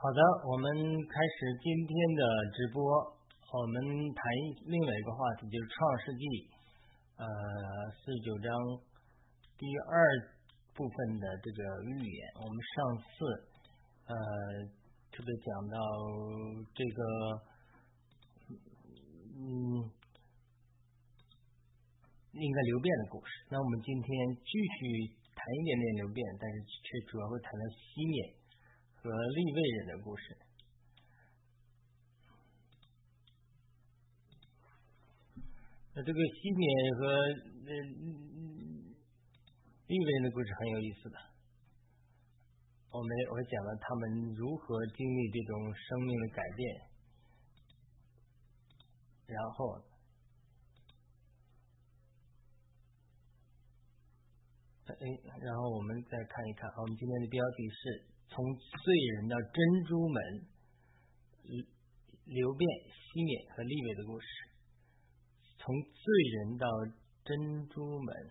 好的，我们开始今天的直播。我们谈另外一个话题，就是《创世纪》呃四十九章第二部分的这个预言。我们上次呃特别讲到这个嗯应该流变的故事。那我们今天继续谈一点点流变，但是却主要会谈到西面。和立位人的故事，那这个西缅和呃立位人的故事很有意思的。我们我讲了他们如何经历这种生命的改变，然后，哎，然后我们再看一看，我们今天的标题是。从罪人到珍珠门，流变西缅和利伟的故事。从罪人到珍珠门，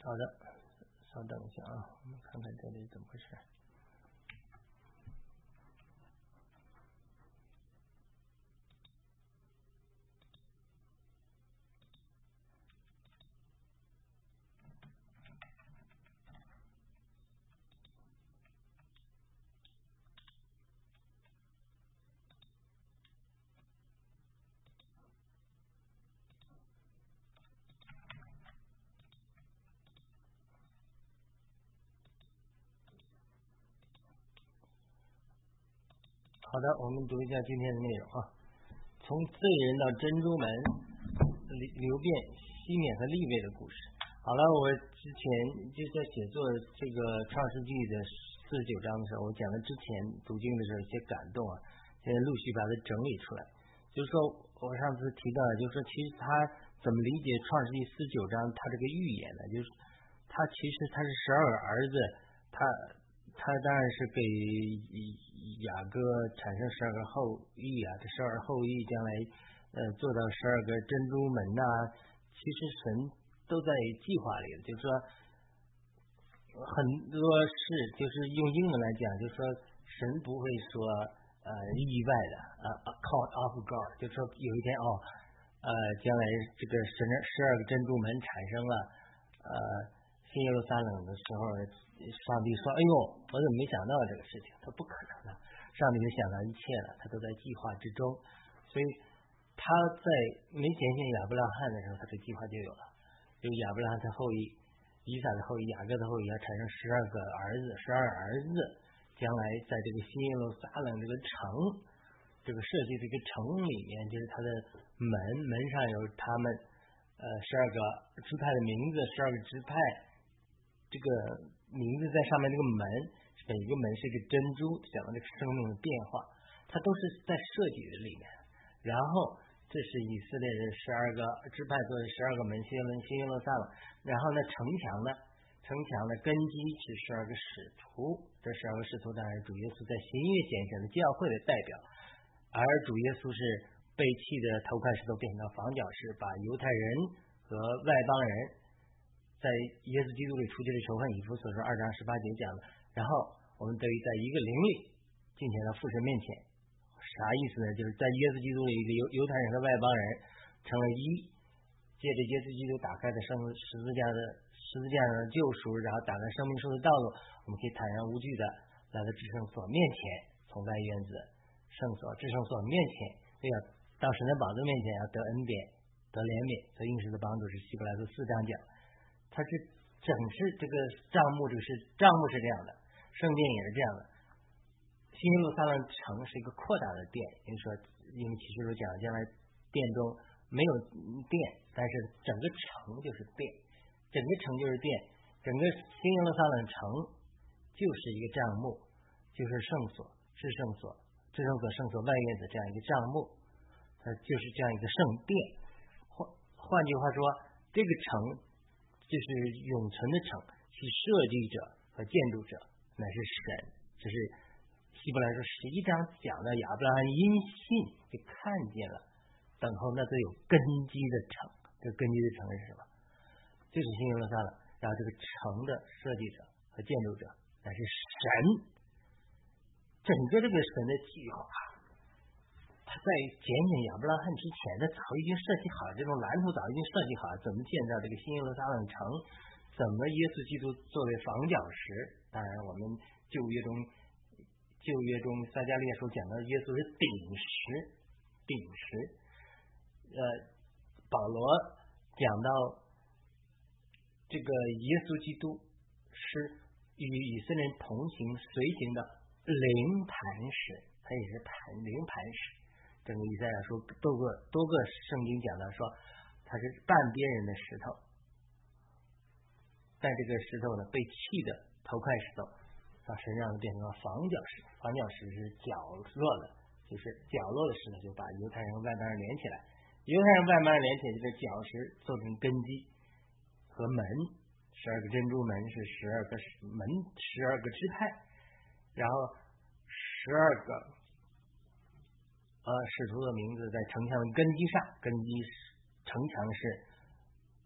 好的，稍等一下啊，我们看看这里怎么回事。好的，我们读一下今天的内容啊。从罪人到珍珠门，流流变西缅和利位的故事。好了，我之前就在写作这个创世纪的四十九章的时候，我讲了之前读经的时候一些感动啊，现在陆续把它整理出来。就是说我上次提到，就是说其实他怎么理解创世纪四十九章他这个预言呢？就是他其实他是十二个儿子，他他当然是给。雅各产生十二个后裔啊，这十二后裔将来呃做到十二个珍珠门呐，其实神都在计划里就是说很多事，就是用英文来讲，就是说神不会说呃意外的啊，caught off guard，就说有一天哦呃将来这个神十二个珍珠门产生了呃新耶路撒冷的时候。上帝说：“哎呦，我怎么没想到这个事情？他不可能的。上帝就想到一切了，他都在计划之中。所以他在没拣选亚伯拉罕的时候，他的计划就有了。有亚伯拉罕的后裔、以撒的后裔、雅各的后裔，要产生十二个儿子，十二儿子将来在这个新耶路撒冷这个城，这个设计这个城里面，就是他的门，门上有他们呃十二个支派的名字，十二个支派这个。”名字在上面，这个门每一个门是一个珍珠，讲到这个生命的变化，它都是在设计的里面。然后这是以色列人十二个支派做的十二个门，新门新耶路撒冷。然后呢，城墙呢，城墙的根基是十二个使徒，这十二个使徒当然主耶稣在新约拣选的教会的代表，而主耶稣是被弃的头块石头变成了房角石，把犹太人和外邦人。在耶稣基督里出去的仇恨，以弗所说二章十八节讲的。然后我们得以在一个灵里进前到父神面前，啥意思呢？就是在耶稣基督里，一个犹犹太人和外邦人成了一，借着耶稣基督打开的生十字架的十字架上的救赎，然后打开生命树的道路，我们可以坦然无惧的来到至圣所面前，从外院子圣所至圣所面前，对呀，到神的宝座面前要得恩典、得怜悯、得应时的帮助，是希伯来书四章讲。它是整是这个账目，就是账目是这样的，圣殿也是这样的。新耶路撒冷城是一个扩大的殿，因为说，因为启示录讲将来殿中没有殿，但是整个城就是殿，整个城就是殿，整个新耶路撒冷城就是一个账目，就是圣所，是圣所，至圣所、圣所外院的这样一个账目，它就是这样一个圣殿。换换句话说，这个城。就是永存的城，其设计者和建筑者乃是神，这是希伯来说十一章讲的亚伯拉罕因信就看见了，等候那座有根基的城。这根基的城是什么？就是新耶路撒冷。然后这个城的设计者和建筑者乃是神。整个这个神的计划，他在拣选亚伯拉罕之前，他早已经设计好这种蓝图，早已经设计好怎么建造这个新耶路撒冷城，怎么耶稣基督作为房角石。当然，我们旧约中旧约中撒加利亚书讲到耶稣是顶石，顶石。呃，保罗讲到这个耶稣基督是与以色列同行随行的。灵磐石，它也是磐灵磐石。整个以赛亚书多个多个圣经讲到说，它是半边人的石头，但这个石头呢被弃的头块石头，到身上变成了房角石。房角石是角落的，就是角落的石头，就把犹太人和外邦人连起来。犹太人外邦人连起来，这个角石做成根基和门，十二个珍珠门是十二个门，十二个支派。然后十二个呃使徒的名字在城墙的根基上，根基城墙是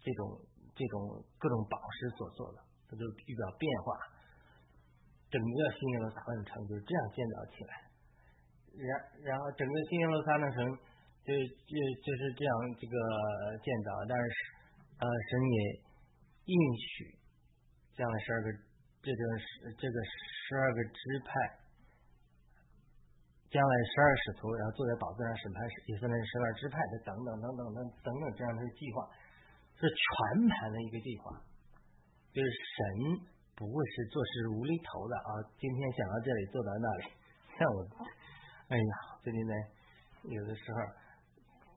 这种这种各种宝石所做的，这就预表变化。整个新耶路撒冷城就是这样建造起来，然然后整个新耶路撒冷城就就就是这样这个建造，但是呃神也应许这样的十二个。这个是这个十二个支派，将来十二使徒，然后坐在宝座上审判以色列十二支派的等等等等等等等这样的计划，是全盘的一个计划。就是神不会是做事无厘头的啊！今天想到这里，做到那里。像我，哎呀，最近呢，有的时候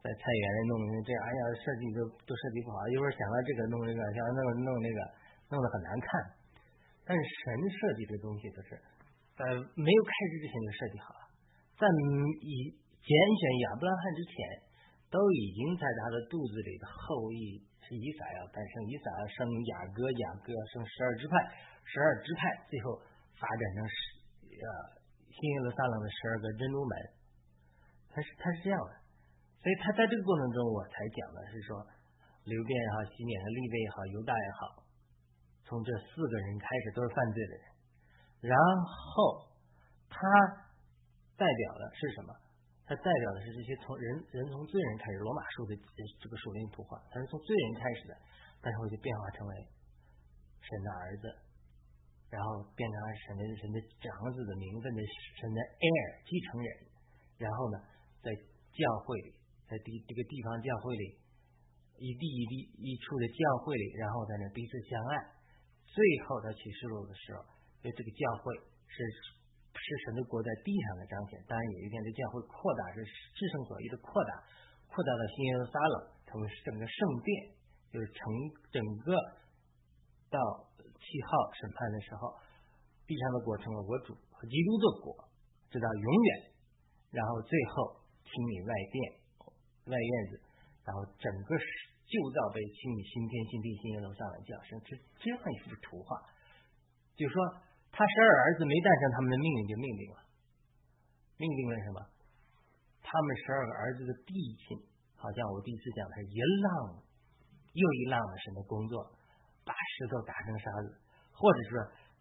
在菜园里弄这样，哎呀，设计都都设计不好，一会儿想到这个弄那个，想到弄弄那个，弄得很难看。但是神设计的东西都是在没有开始之前就设计好了，在以拣选亚伯拉罕之前，都已经在他的肚子里的后裔是以撒要诞生，以撒要生雅各，雅各要生十二支派，十二支派最后发展成十呃新耶路撒冷的十二个珍珠门，他是他是这样的，所以他在这个过程中我才讲的是说流变也好，西缅和利位也好，犹大也好。从这四个人开始都是犯罪的人，然后他代表的是什么？它代表的是这些从人人从罪人开始，罗马书的这个属灵图画，它是从罪人开始的，但是会就变化成为神的儿子，然后变成神的神的长子的名分的神的 heir 继承人，然后呢，在教会里，在地这个地方教会里，一地一地一处的教会里，然后在那彼此相爱。最后的启示录的时候，就这个教会是是神的国在地上的彰显。当然有一天，这教会扩大是至圣所一的扩大，扩大到新耶路撒冷，成为整个圣殿，就是成整个到七号审判的时候，地上的国成了国主和基督的国，直到永远。然后最后清理外殿、外院子，然后整个。旧造被清理，新天新地，新耶路撒冷降生，这这样一幅图画，就是说他十二儿子没诞生，他们的命令就命令了，命令了什么？他们十二个儿子的弟亲，好像我第一次讲的是一浪又一浪的神的工作，把石头打成沙子，或者说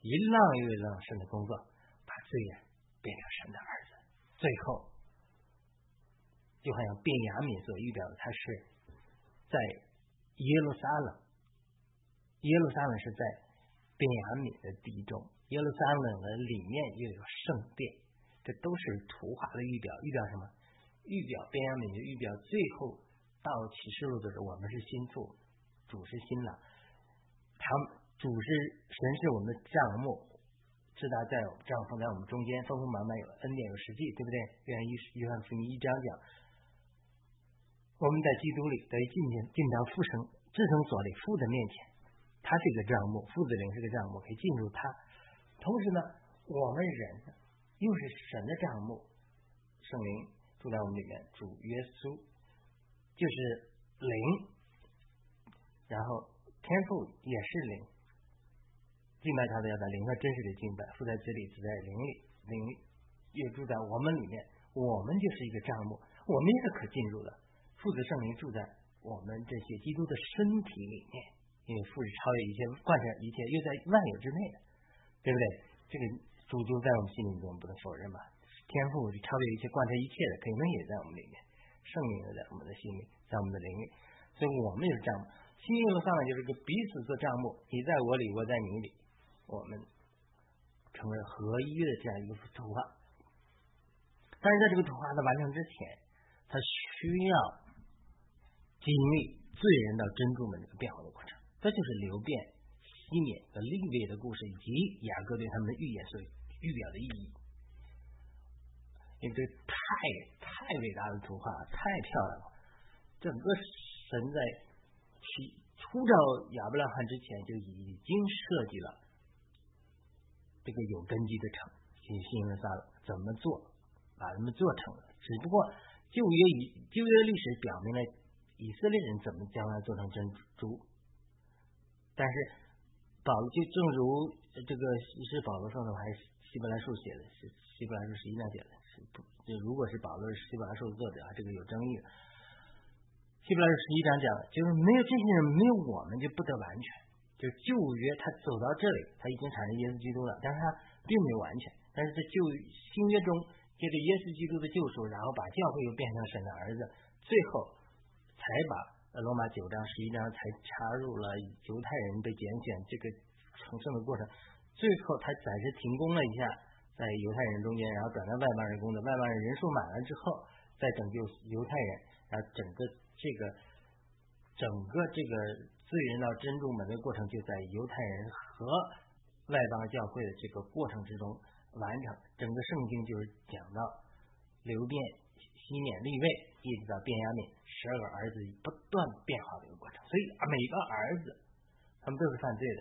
一浪又一浪神的工作，把罪人变成神的儿子，最后就好像便雅悯所预表的，他是。在耶路撒冷，耶路撒冷是在便雅悯的地中，耶路撒冷的里面又有圣殿，这都是图画的预表。预表什么？预表便雅悯，就预表最后到启示录的时候，我们是心腹，主是新郎，他主是神是我们的帐幕，是他在帐篷在我们中间，丰丰满满有恩典有实际，对不对？约翰一约翰福音一章讲。我们在基督里得以进进进到父神至圣所里父的面前，他是一个账目，父子灵是个账目，可以进入他。同时呢，我们人又是神的账目，圣灵住在我们里面，主耶稣就是灵，然后天赋也是灵，敬拜他的要在灵和真实的敬拜，父在这里，子在灵里，灵也住在我们里面，我们就是一个帐幕，我们也是可进入的。父子圣灵住在我们这些基督的身体里面，因为父是超越一切，贯穿一切，又在万有之内的，对不对？这个主就在我们心里中不能否认吧？天赋是超越一切，贯穿一切的，肯定也在我们里面。圣灵也在我们的心里，在我们的灵里，所以我们也是帐幕。新约上呢，就是个彼此做账目，你在我里，我在你里，我们成为合一的这样一个图画。但是在这个图画的完成之前，它需要。经历罪人到珍珠们这个变化的过程，这就是流变、西缅和利位的故事，以及雅各对他们的预言所预表的意义。因为这太太伟大的图画，太漂亮了。整个神在起出召亚伯拉罕之前就已经设计了这个有根基的城，新新约撒怎么做，把他们做成了。只不过旧约以旧约历史表明了。以色列人怎么将来做成珍珠？但是保就正如这个是保罗说的，还是希伯来书写的？是希伯来书十一章写的？是不？就如果是保罗是希伯来书作者啊，这个有争议。希伯来书十一章讲，就是没有这些人，没有我们就不得完全。就旧约他走到这里，他已经产生耶稣基督了，但是他并没有完全。但是在旧新约中，借着耶稣基督的救赎，然后把教会又变成神的儿子，最后。才把罗马九章十一章才插入了犹太人被拣选这个成圣的过程，最后他暂时停工了一下，在犹太人中间，然后转到外邦人工作，外邦人人数满了之后，再拯救犹太人，然后整个这个整个这个罪人到珍珠门的过程，就在犹太人和外邦教会的这个过程之中完成。整个圣经就是讲到流变、西缅、立位，一直到变压敏。十二个儿子不断变化的一个过程，所以每个儿子他们都是犯罪的，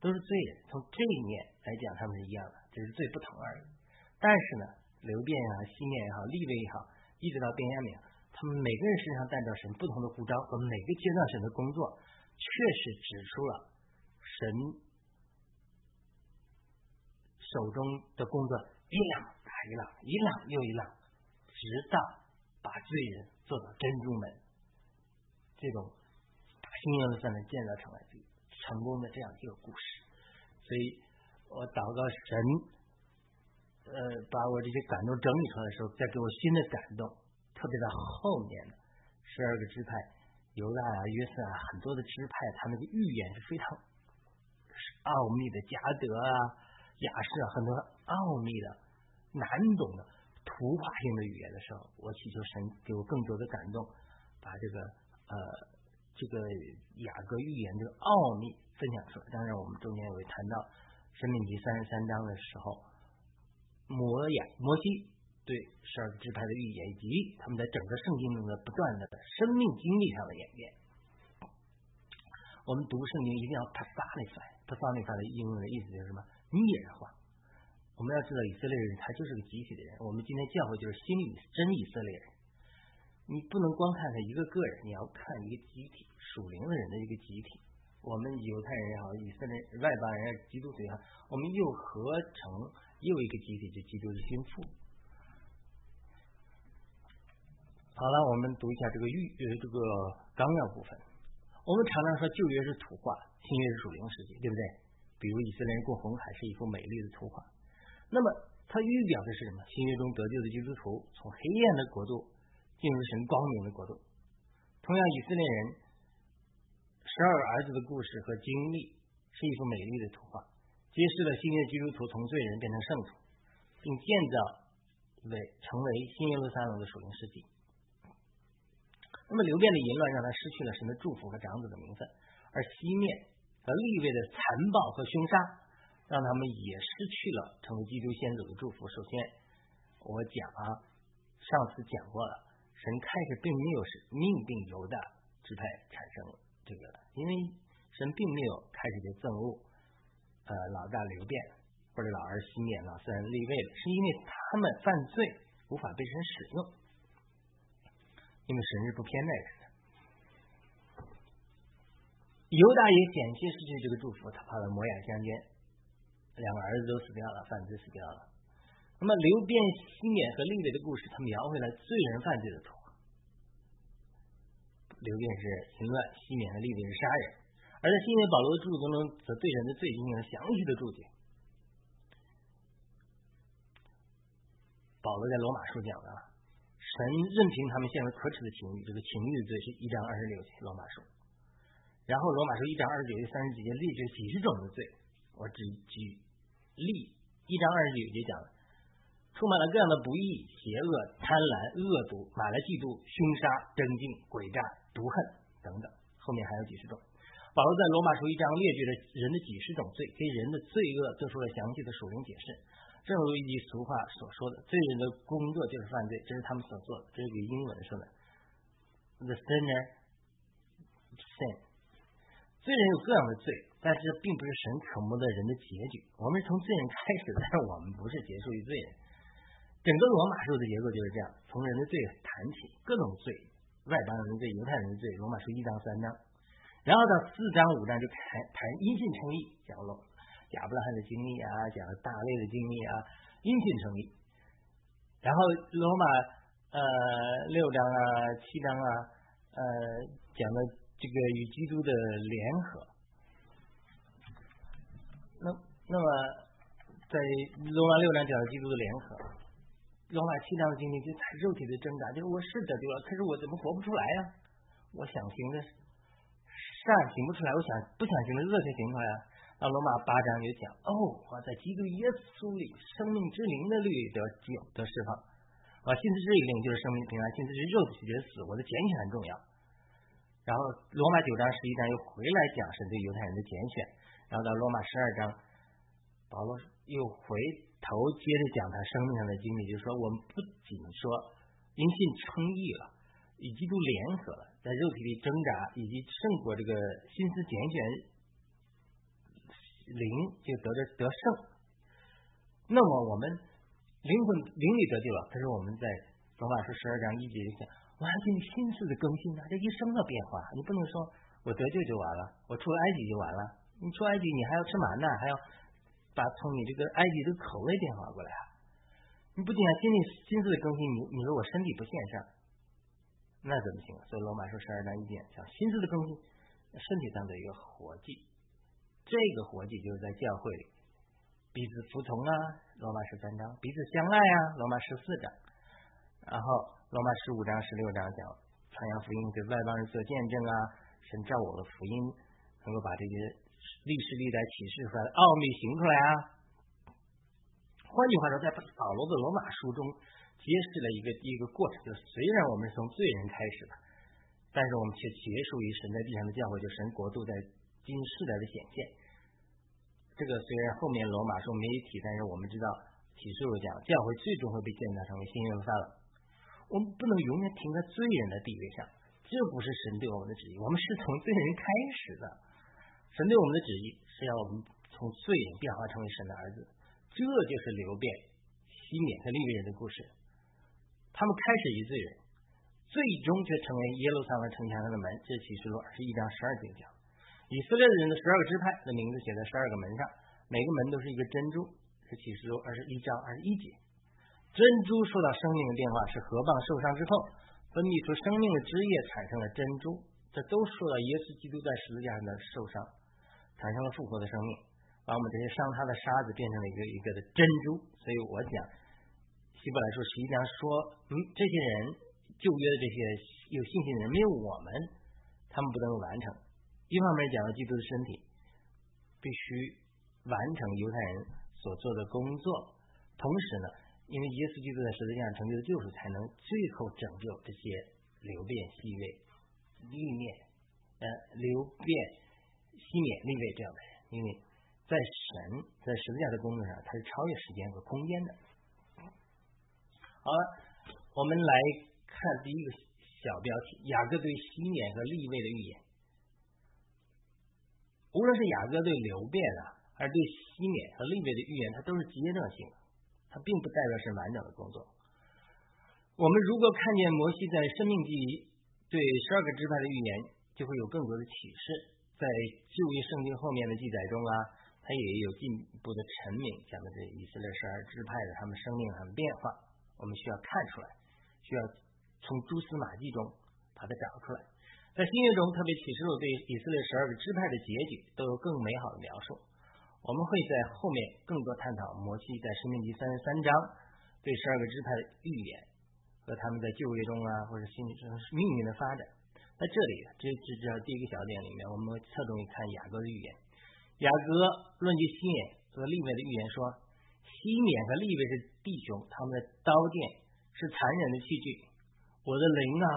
都是罪人。从这一面来讲，他们是一样的，只是罪不同而已。但是呢，流变也好，西面也好，立位也好，一直到变压敏，他们每个人身上带着神不同的护照和每个阶段神的工作，确实指出了神手中的工作一浪打一浪，一浪又一浪，直到把罪人。做到珍珠门，这种新耶路撒冷建造成了成功的这样一个故事，所以我祷告神，呃，把我这些感动整理出来的时候，再给我新的感动，特别在后面的十二个支派，犹大啊、约瑟啊，很多的支派，他那个预言是非常奥秘的，加德啊、雅士啊，很多奥秘的、难懂的。图画性的语言的时候，我祈求神给我更多的感动，把这个呃这个雅各预言这个奥秘分享出来。当然，我们中间也会谈到《生命记》三十三章的时候，摩亚摩西对十二支派的预言，以及他们在整个圣经中的不断的生命经历上的演变。我们读圣经一定要 personify，personify 的英文的意思就是什么？拟人化。我们要知道，以色列人他就是个集体的人。我们今天教会就是新以真以色列人。你不能光看他一个个人，你要看一个集体，属灵的人的一个集体。我们犹太人也好，以色列外邦人、基督徒也好，我们又合成又一个集体，就基督的心腹。好了，我们读一下这个预呃这个纲要部分。我们常常说旧约是图画，新约是属灵世界，对不对？比如以色列人过红海是一幅美丽的图画。那么，它预表的是什么？新约中得救的基督徒从黑暗的国度进入神光明的国度。同样，以色列人十二个儿子的故事和经历是一幅美丽的图画，揭示了新约基督徒从罪人变成圣徒，并建造为成为新耶路撒冷的属灵世纪。那么，流变的淫乱让他失去了神的祝福和长子的名分，而西面和立位的残暴和凶杀。让他们也失去了成为基督先祖的祝福。首先，我讲啊，上次讲过了，神开始并没有是命定犹大支派产生这个，因为神并没有开始就憎恶呃老大流变或者老二西面老三立位了，是因为他们犯罪无法被神使用，因为神是不偏待人的。犹大也险些失去这个祝福，他跑到摩亚乡间。两个儿子都死掉了，犯罪死掉了。那么流变、西缅和利伟的故事，它描绘了罪人犯罪的图画。流变是淫乱，西缅和利未是杀人。而在新约保罗的著作中，则对人的罪进行了详细的注解。保罗在罗马书讲的，神任凭他们陷入可耻的情欲，这个情欲罪是一章二十六节，罗马书。然后罗马书一章二十九节、三十几节列举几十种的罪，我只举例一章二十九节讲了，充满了各样的不义、邪恶、贪婪、恶毒、满了嫉妒、凶杀、争竞、诡诈、毒恨等等，后面还有几十种。保罗在罗马书一章列举了人的几十种罪，给人的罪恶做出了详细的属灵解释。正如一句俗话所说的：“罪人的工作就是犯罪，这是他们所做的。”这是句英文说的：“The sinner sin。”罪人有各样的罪，但是并不是神渴慕的人的结局。我们是从罪人开始，但是我们不是结束于罪人。整个罗马书的结构就是这样：从人的罪谈起，各种罪，外邦人的罪、犹太人的罪。罗马书一章三章，然后到四章五章就谈谈因信称义，讲了亚伯拉罕的经历啊，讲了大卫的经历啊，因信称义。然后罗马呃六章啊、七章啊，呃讲的。这个与基督的联合，那那么在罗马六章讲的基督的联合，罗马七章的经历就他肉体的挣扎，就是我是得救了，可是我怎么活不出来呀？我想行的善行不出来，我想不想行的恶才行出来啊？那罗马八章就讲，哦，我在基督耶稣里，生命之灵的律得救得释放，啊，信子之灵就是生命平安，信子之肉体觉死，我的拣选很重要。然后罗马九章十一章又回来讲神对犹太人的拣选，然后到罗马十二章，保罗又回头接着讲他生命上的经历，就是说我们不仅说因信称义了，与基督联合了，在肉体里挣扎，以及胜过这个心思拣选灵就得着得胜。那么我们灵魂灵里得救了，可是我们在罗马书十二章一节就讲。我还给你心思的更新呢，这一生的变化，你不能说我得救就完了，我出埃及就完了。你出埃及，你还要吃馒头，还要把从你这个埃及的口味变化过来啊。你不仅要心里心思的更新，你你说我身体不献上，那怎么行？所以罗马书十二章一节讲心思的更新，身体上的一个活计，这个活计就是在教会里彼此服从啊，罗马十三章彼此相爱啊，罗马十四章，然后。罗马十五章、十六章讲传扬福音，给外邦人做见证啊，神照我的福音，能够把这些历史历代启示出来的奥秘行出来啊。换句话说，在保罗的罗马书中揭示了一个第一个过程，就是虽然我们是从罪人开始的，但是我们却结束于神在地上的教会，就神国度在今世代的显现。这个虽然后面罗马书没提，但是我们知道启示录讲教会最终会被建造成为新约路撒冷。我们不能永远停在罪人的地位上，这不是神对我们的旨意。我们是从罪人开始的，神对我们的旨意是要我们从罪人变化成为神的儿子。这就是流变、西缅和利未人的故事。他们开始于罪人，最终却成为耶路撒冷城墙上的门。这启示录二十一章十二节讲，以色列人的十二个支派的名字写在十二个门上，每个门都是一个珍珠。是启示录二十一章二十一节。珍珠受到生命的变化，是河蚌受伤之后分泌出生命的汁液，产生了珍珠。这都受到耶稣基督在十字架上的受伤，产生了复活的生命，把我们这些伤他的沙子变成了一个一个的珍珠。所以我讲希伯来书实际上说，嗯，这些人旧约的这些有信心的人，没有我们，他们不能完成。一方面讲了基督的身体必须完成犹太人所做的工作，同时呢。因为耶稣基督在十字架上成就的救赎，才能最后拯救这些流变、细位、立面、呃流变、西面、立位这样的人。因为在神在十字架的工作上，它是超越时间和空间的。好了，我们来看第一个小标题：雅各对西面和立位的预言。无论是雅各对流变啊，还是对西面和立位的预言，它都是阶段性的。它并不代表是完整的工作。我们如果看见摩西在生命记对十二个支派的预言，就会有更多的启示。在旧约圣经后面的记载中啊，他也有进一步的陈明，讲的这以色列十二支派的他们生命上的变化，我们需要看出来，需要从蛛丝马迹中把它找出来。在新约中，特别启示录对以色列十二个支派的结局都有更美好的描述。我们会在后面更多探讨摩西在生命记三十三章对十二个支派的预言和他们在就业中啊或者心理中命运的发展。在这里，这这这第一个小点里面，我们侧重于看雅各的预言。雅各论及西缅和利未的预言说，西缅和利未是弟兄，他们的刀剑是残忍的器具。我的灵啊，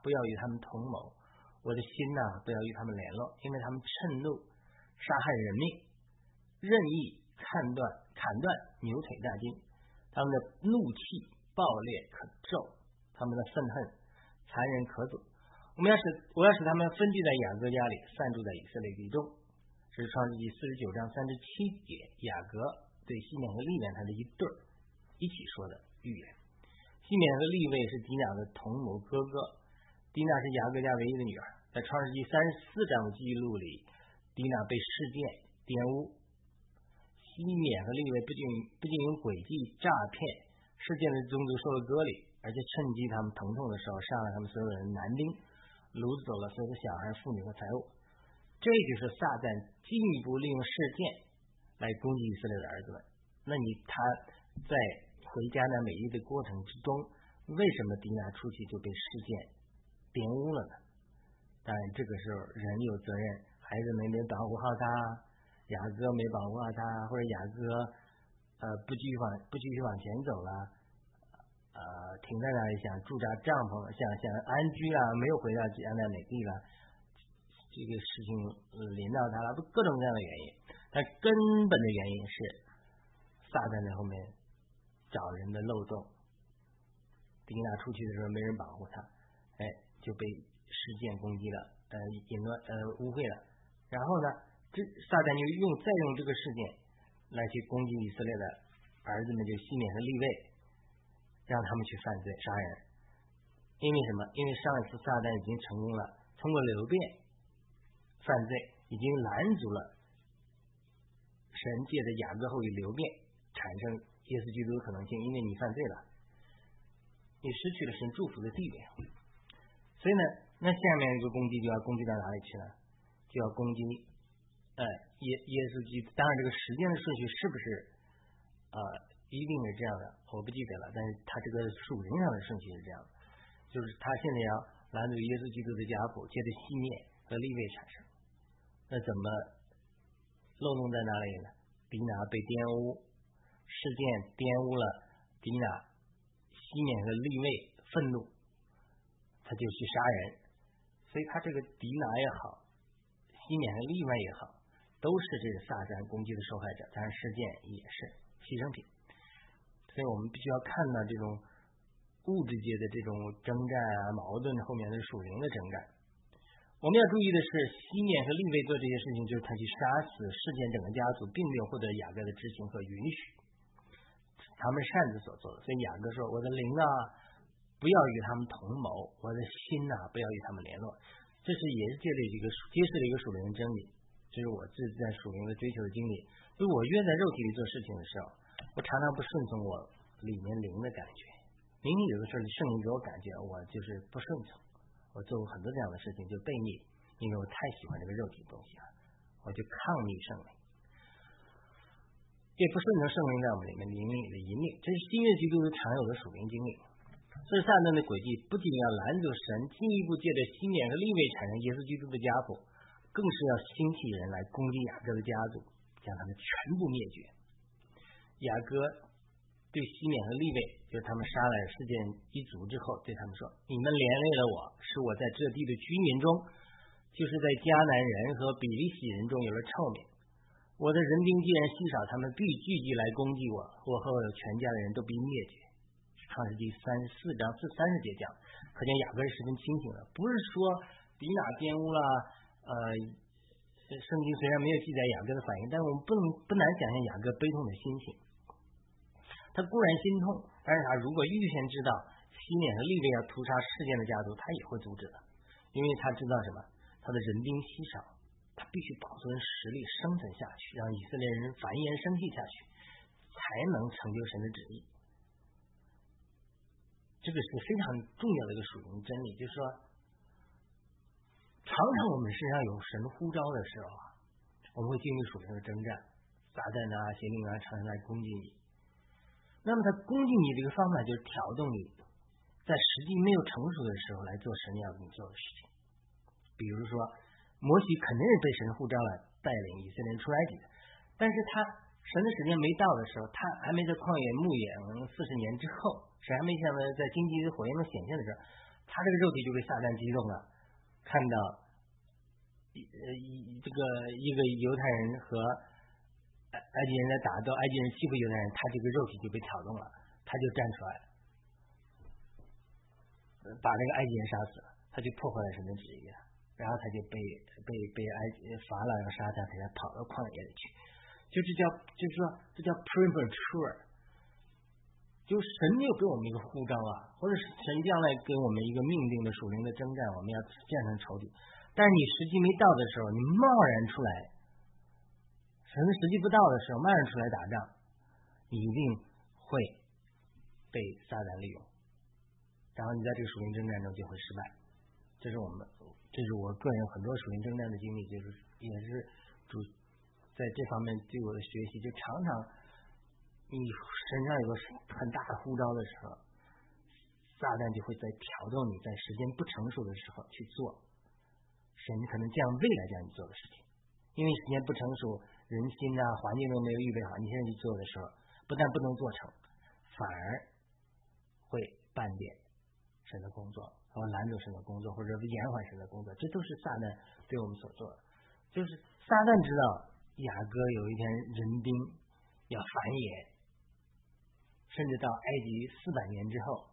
不要与他们同谋；我的心呐，不要与他们联络，因为他们趁怒杀害人命，任意砍断砍断牛腿大筋。他们的怒气暴烈可咒，他们的愤恨残忍可阻。我们要使我要使他们分居在雅各家里，散住在以色列地中。这是创世纪四十九章三十七节，雅各对西缅和利面他的一对一起说的预言。西缅和利位是迪娜的同母哥哥，迪娜是雅各家唯一的女儿。在创世纪三十四章的记录里，迪娜被事件玷污。西缅和利位不仅不仅用诡计诈骗事件的宗族受了割礼，而且趁机他们疼痛的时候杀了他们所有人男丁，掳走了所有的小孩、妇女和财物。这就是撒旦进一步利用事件来攻击以色列的儿子们。那你他在回家的美丽的过程之中，为什么迪娜出去就被事件玷污了呢？当然，这个时候人有责任，孩子们没保护好他，雅各没保护好他，或者雅各呃不继续往不继续往前走了，呃停在那里想驻扎帐篷，想想安居了，没有回到迦南美地了。这个事情临到他了，各种各样的原因，但根本的原因是撒旦在后面找人的漏洞。迪娜出去的时候没人保护他，哎，就被事件攻击了，呃，引乱呃污秽了。然后呢，这撒旦就用再用这个事件来去攻击以色列的儿子们，就西缅和利位，让他们去犯罪杀人。因为什么？因为上一次撒旦已经成功了，通过流变。犯罪已经拦阻了神借着雅各后裔流变产生耶稣基督的可能性，因为你犯罪了，你失去了神祝福的地位。所以呢，那下面一个攻击就要攻击到哪里去呢？就要攻击，呃，耶耶稣基督。当然，这个时间的顺序是不是啊，一定是这样的？我不记得了。但是他这个属灵上的顺序是这样的，就是他现在要拦阻耶稣基督的家谱，借着熄灭和立位产生。那怎么漏洞在哪里呢？迪拿被玷污，事件玷污了迪拿，西缅和利位愤怒，他就去杀人，所以他这个迪拿也好，西缅和利外也好，都是这个撒旦攻击的受害者，但是事件也是牺牲品，所以我们必须要看到这种物质界的这种征战啊、矛盾后面的属灵的征战。我们要注意的是，西面和利位做这些事情，就是他去杀死事件整个家族，并没有获得雅各的知情和允许，他们擅自所做的。所以雅各说：“我的灵啊，不要与他们同谋；我的心呐，不要与他们联络。”这是也是借了一个揭示了一个属灵的真理，这是我自己在属灵的追求的经历。就我越在肉体里做事情的时候，我常常不顺从我里面灵的感觉。明明有的时候圣灵给我感觉，我就是不顺从。我做过很多这样的事情，就悖逆，因为我太喜欢这个肉体的东西了，我就抗逆圣灵，也不顺从圣灵在我们里面灵里的引领，这是新约基督常有的属灵经历。所以撒旦的诡计不仅要拦阻神进一步借着新年和立位产生耶稣基督的家谱，更是要兴起人来攻击雅各的家族，将他们全部灭绝。雅各。对西缅和利位，就是他们杀了事件一族之后，对他们说：“你们连累了我，使我在这地的居民中，就是在迦南人和比利洗人中有了臭名。我的人丁既然稀少，他们必聚集来攻击我，我和我的全家的人都必灭绝。”创世纪三十四章四三十节讲，可见雅各是十分清醒的，不是说迪哪玷污了。呃，圣经虽然没有记载雅各的反应，但我们不能不难想象雅各悲痛的心情。他固然心痛，但是他如果预先知道西缅和利位要屠杀事件的家族，他也会阻止的，因为他知道什么？他的人丁稀少，他必须保存实力，生存下去，让以色列人繁衍生息下去，才能成就神的旨意。这个是非常重要的一个属灵真理，就是说，常常我们身上有神呼召的时候啊，我们会经历属灵的征战，撒旦啊、邪灵啊，常常来攻击你。那么他攻击你这个方法就是挑动你，在时机没有成熟的时候来做神要你做的事情。比如说，摩西肯定是被神呼召了，带领以色列人出埃及的，但是他神的时间没到的时候，他还没在旷野牧养四十年之后，神还没向他在荆棘的火焰中显现的时候，他这个肉体就被撒旦激动了，看到一呃一这个一个犹太人和。埃及人在打斗，埃及人欺负犹太人，他这个肉体就被挑动了，他就站出来，把那个埃及人杀死了，他就破坏了神的旨意，然后他就被被被埃及法老要杀他，他才跑到旷野里去，就这叫就是说这叫 premature，就神没有给我们一个呼召啊，或者神将来给我们一个命定的属灵的征战，我们要战胜仇敌，但是你时机没到的时候，你贸然出来。神的时机不到的时候，贸然出来打仗，你一定会被撒旦利用，然后你在这个属灵征战中就会失败。这是我们，这是我个人很多属灵征战的经历，就是也是主在这方面对我的学习。就常常你身上有个很大的呼召的时候，撒旦就会在挑动你在时间不成熟的时候去做神可能这样未来叫你做的事情，因为时间不成熟。人心呐，环境都没有预备好，你现在去做的时候，不但不能做成，反而会半点神的工作，或拦住神的工作，或者延缓神的工作，这都是撒旦对我们所做的。就是撒旦知道雅各有一天人丁要繁衍，甚至到埃及四百年之后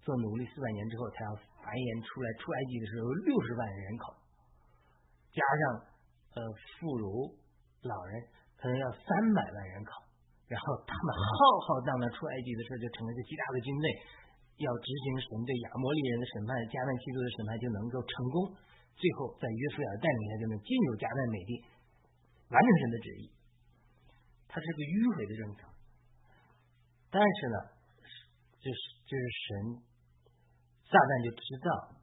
做奴隶四百年之后，他要繁衍出来出埃及的时候六十万人口，加上呃妇孺。老人可能要三百万人口，然后他们浩浩荡荡出埃及的时候，就成了一个极大的军队，要执行神对亚摩利人的审判、迦南七族的审判，就能够成功。最后在约书亚带领下，就能进入迦南美地，完成神的旨意。它是个迂回的政策，但是呢，就是就是神撒旦就知道，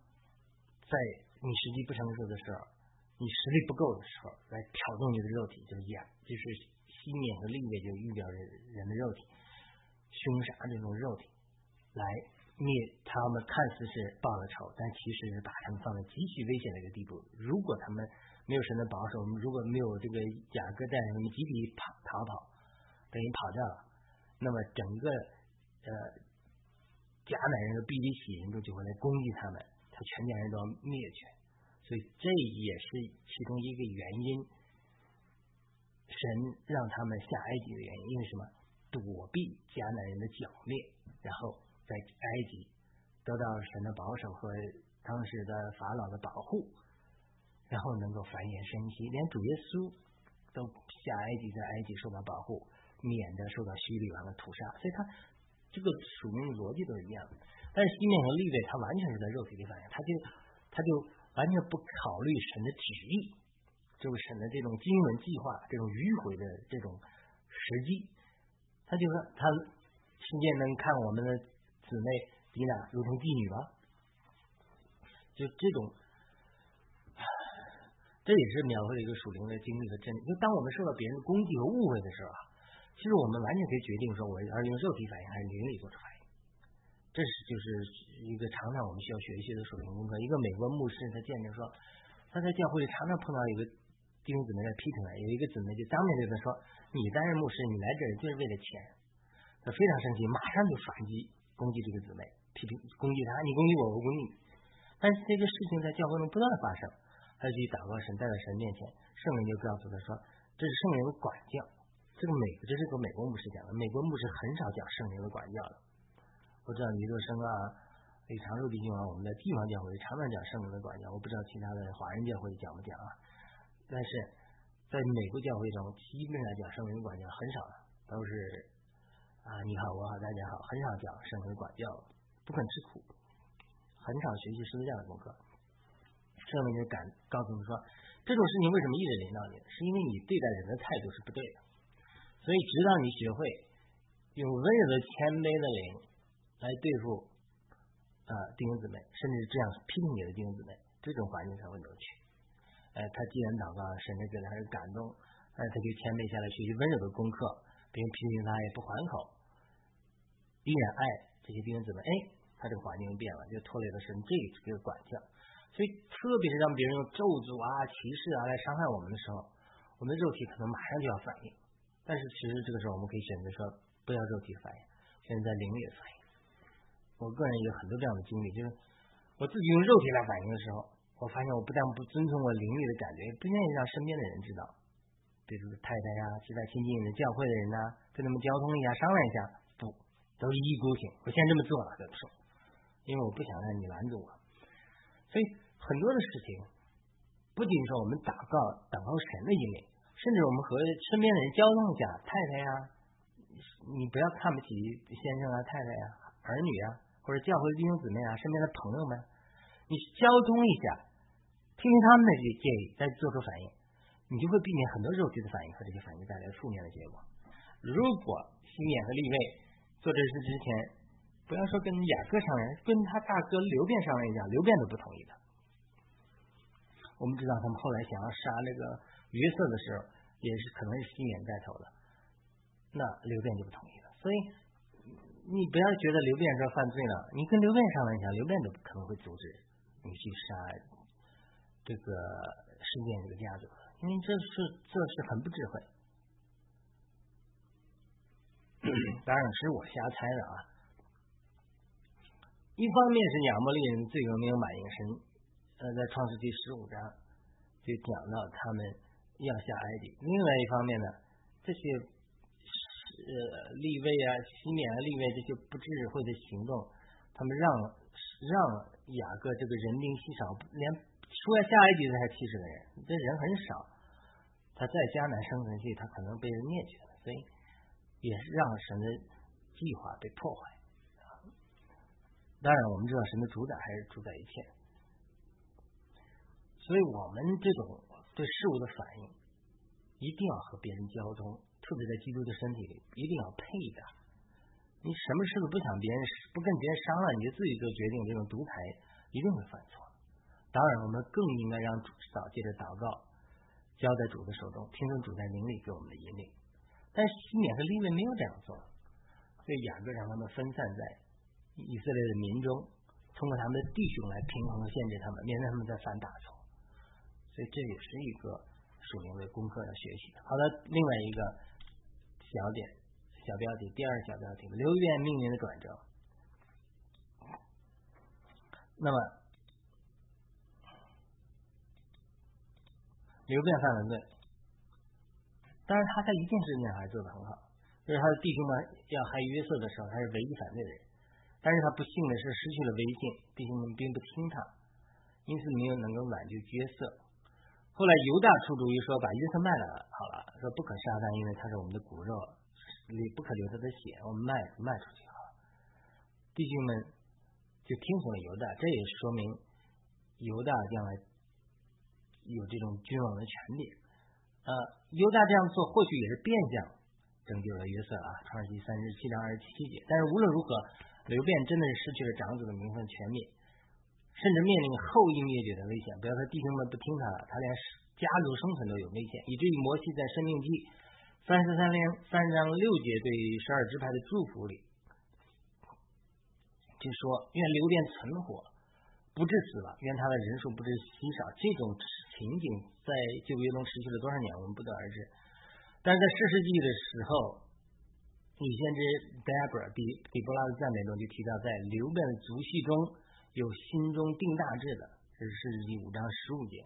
在你时机不成熟的时候。你实力不够的时候，来挑动你的肉体，就是亚，就是西面和利位，就预表人人的肉体，凶杀这种肉体，来灭他们。看似是报了仇，但其实是把他们放在极其危险的一个地步。如果他们没有神的保守，如果没有这个雅各带领他们集体跑逃跑，等于跑掉了，那么整个呃迦南人的必利喜人都就会来攻击他们，他全家人都要灭绝。所以这也是其中一个原因，神让他们下埃及的原因，因为什么？躲避迦南人的剿灭，然后在埃及得到神的保守和当时的法老的保护，然后能够繁衍生息，连主耶稣都下埃及，在埃及受到保护，免得受到西律王的屠杀。所以他这个属灵逻辑都是一样的。但是西面和利位，他完全是在肉体里反应，他就他就。完全不考虑神的旨意，就是神的这种经文计划，这种迂回的这种时机，他就说他世界能看我们的姊妹迪娜如同妓女吗？就这种，这也是描绘了一个属灵的经历和真理。就当我们受到别人的攻击和误会的时候啊，其实我们完全可以决定说，我要用肉体反应还是灵里做出反应。这是就是一个常常我们需要学习的属灵功课。一个美国牧师他见证说，他在教会里常常碰到一个弟兄姊妹在批评他，有一个姊妹就当面对他说：“你担任牧师，你来这里就是为了钱。”他非常生气，马上就反击攻击这个姊妹，批评攻击他，你攻击我，我攻击你。但是这个事情在教会中不断的发生，他就去祷告神，带到神面前，圣灵就告诉他说：“这是圣灵管教。”这个美，这是个美国牧师讲的，美国牧师很少讲圣灵的管教的。我知道李作生啊，李长寿弟兄啊，我们的地方教会常常讲圣灵的管教，我不知道其他的华人教会讲不讲啊。但是在美国教会中，基本上讲圣灵管教很少的，都是啊你好我好大家好，很少讲圣灵管教，不肯吃苦，很少学习十字架的功课。圣灵就敢告诉你说，这种事情为什么一直临到你？是因为你对待人的态度是不对的。所以，直到你学会用温柔的、谦卑的灵来对付啊弟兄姊妹，甚至这样批评你的弟兄姊妹，这种环境才会扭曲。哎，他既然祷告，甚至觉得还是感动，哎，他就谦卑下来学习温柔的功课，别人批评他也不还口，依然爱这些弟兄姊妹。哎，他这个环境变了，就脱离了神这个管教。所以，特别是让别人用咒诅啊、歧视啊来伤害我们的时候，我们的肉体可能马上就要反应。但是其实这个时候，我们可以选择说不要肉体反应，选择在灵里反应。我个人有很多这样的经历，就是我自己用肉体来反应的时候，我发现我不但不遵从我灵里的感觉，也不愿意让身边的人知道，比如太太呀、其他亲近的教会的人呐，跟他们交通一下、商量一下，不，都一意孤行。我现在这么做了，再说？因为我不想让你拦住我。所以很多的事情，不仅说我们祷告祷告神的一面。甚至我们和身边的人交通一下，太太呀，你不要看不起先生啊、太太呀、儿女啊，或者教会弟兄姊妹啊、身边的朋友们，你交通一下，听听他们的这建议，再做出反应，你就会避免很多肉体的反应和这些反应带来的负面的结果。如果西缅和立位做这事之前，不要说跟雅各商量，跟他大哥刘辩商量一下，刘辩都不同意的。我们知道他们后来想要杀那个。约瑟的时候，也是可能是西缅带头的，那刘辩就不同意了。所以你不要觉得刘辩说犯罪了，你跟刘辩商量一下，刘辩都可能会阻止你去杀这个事件这个家族，因为这是这是很不智慧。当然是我瞎猜的啊。一方面是亚摩利人最有名满应神，呃，在创世纪十五章就讲到他们。要下埃及。另外一方面呢，这些呃立位啊、西缅啊、立位这些不智慧的行动，他们让让雅各这个人丁稀少，连说要下埃及的才七十个人，这人很少。他在迦南生存去，他可能被人灭绝了，所以也是让神的计划被破坏。当然，我们知道神的主宰还是主宰一切，所以我们这种。对事物的反应一定要和别人交通，特别在基督的身体里，一定要配的。你什么事都不想别人，不跟别人商量，你就自己做决定，这种独裁一定会犯错。当然，我们更应该让主知道，借着祷告交在主的手中，听从主在灵里给我们的引领。但是西缅和利未没有这样做，所以雅各让他们分散在以色列的民中，通过他们的弟兄来平衡限制他们，免得他们在犯大错。所以这也是一个属灵的功课要学习。好的，另外一个小点、小标题，第二小标题：留院命运的转折。那么，刘辩犯了罪，但是他在一件事情上还做的很好，就是他的弟兄们要害约瑟的时候，他是唯一反对的人。但是他不幸的是失去了威信，弟兄们并不听他，因此没有能够挽救约瑟。后来犹大出主意说把约瑟卖了，好了，说不可杀他，因为他是我们的骨肉，你不可流他的血，我们卖卖出去好了。弟兄们就听从了犹大，这也说明犹大将来有这种君王的权利。呃，犹大这样做或许也是变相拯救了约瑟啊，创世纪三十七章二十七节。但是无论如何，刘辩真的是失去了长子的名分权利。甚至面临后裔灭绝的危险。不要说弟兄们不听他了，他连家族生存都有危险，以至于摩西在《生命记》三十三章三章六节对十二支派的祝福里，就说：“愿流电存活，不致死亡；愿他的人数不致稀少。”这种情景在旧约中持续了多少年，我们不得而知。但是在四世纪的时候，女先知 Deborah 底底波拉的赞美中就提到，在流变的族系中。有心中定大志的，这是四世纪五章十五节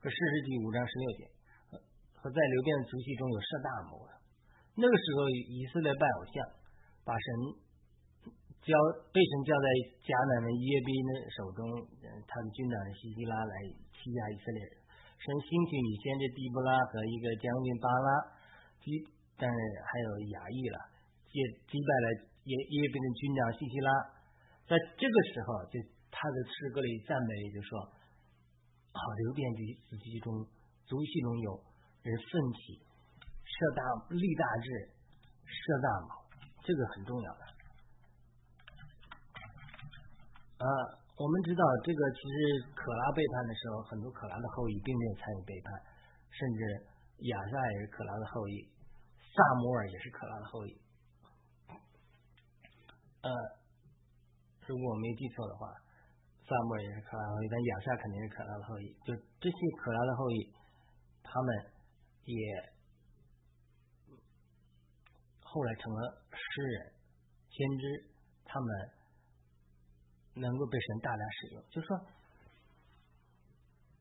和四世纪五章十六节，和在流变的族系中有设大谋的。那个时候，以色列拜偶像，把神交被神交在迦南的耶宾的手中，他的军长西西拉来欺压以色列人。神兴起女先知迪布拉和一个将军巴拉击，但是还有亚裔了，也击败了耶耶宾的军长西西拉。在这个时候就。他的诗歌里赞美就说：“好，流变子子集中族系中有人奋起设大立大志设大谋，这个很重要的。啊，我们知道这个其实可拉背叛的时候，很多可拉的后裔并没有参与背叛，甚至亚萨也是可拉的后裔，萨摩尔也是可拉的后裔。呃，如果我没记错的话。萨摩也是可拉后裔，但亚夏肯定是可拉的后裔。就这些可拉的后裔，他们也后来成了诗人、先知，他们能够被神大量使用。就说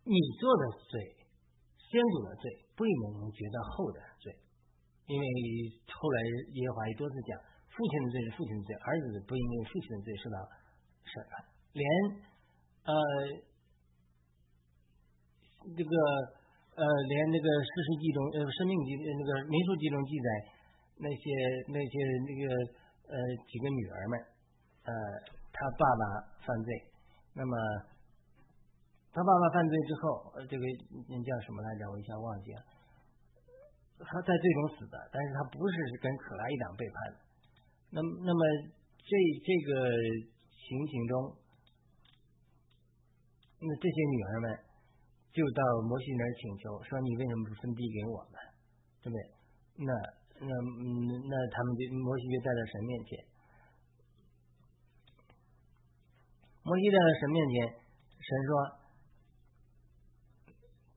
你做的罪，先祖的罪，不一定能觉得后的罪，因为后来耶和华也多次讲，父亲的罪是父亲的罪，儿子不因为父亲的罪受到审判，连。呃，这个呃，连那个《史诗记》中呃，《生命记》那个《民数记》中记载那些那些那个呃几个女儿们，呃，他爸爸犯罪，那么他爸爸犯罪之后，呃，这个人叫什么来着？我一下忘记了。他在最终死的，但是他不是跟可拉一党背叛的。那么，那么这这个情形中。那这些女儿们就到摩西那儿请求，说：“你为什么不分地给我们？对不对？”那那嗯，那他们就摩西就站在神面前，摩西站在神面前，神说：“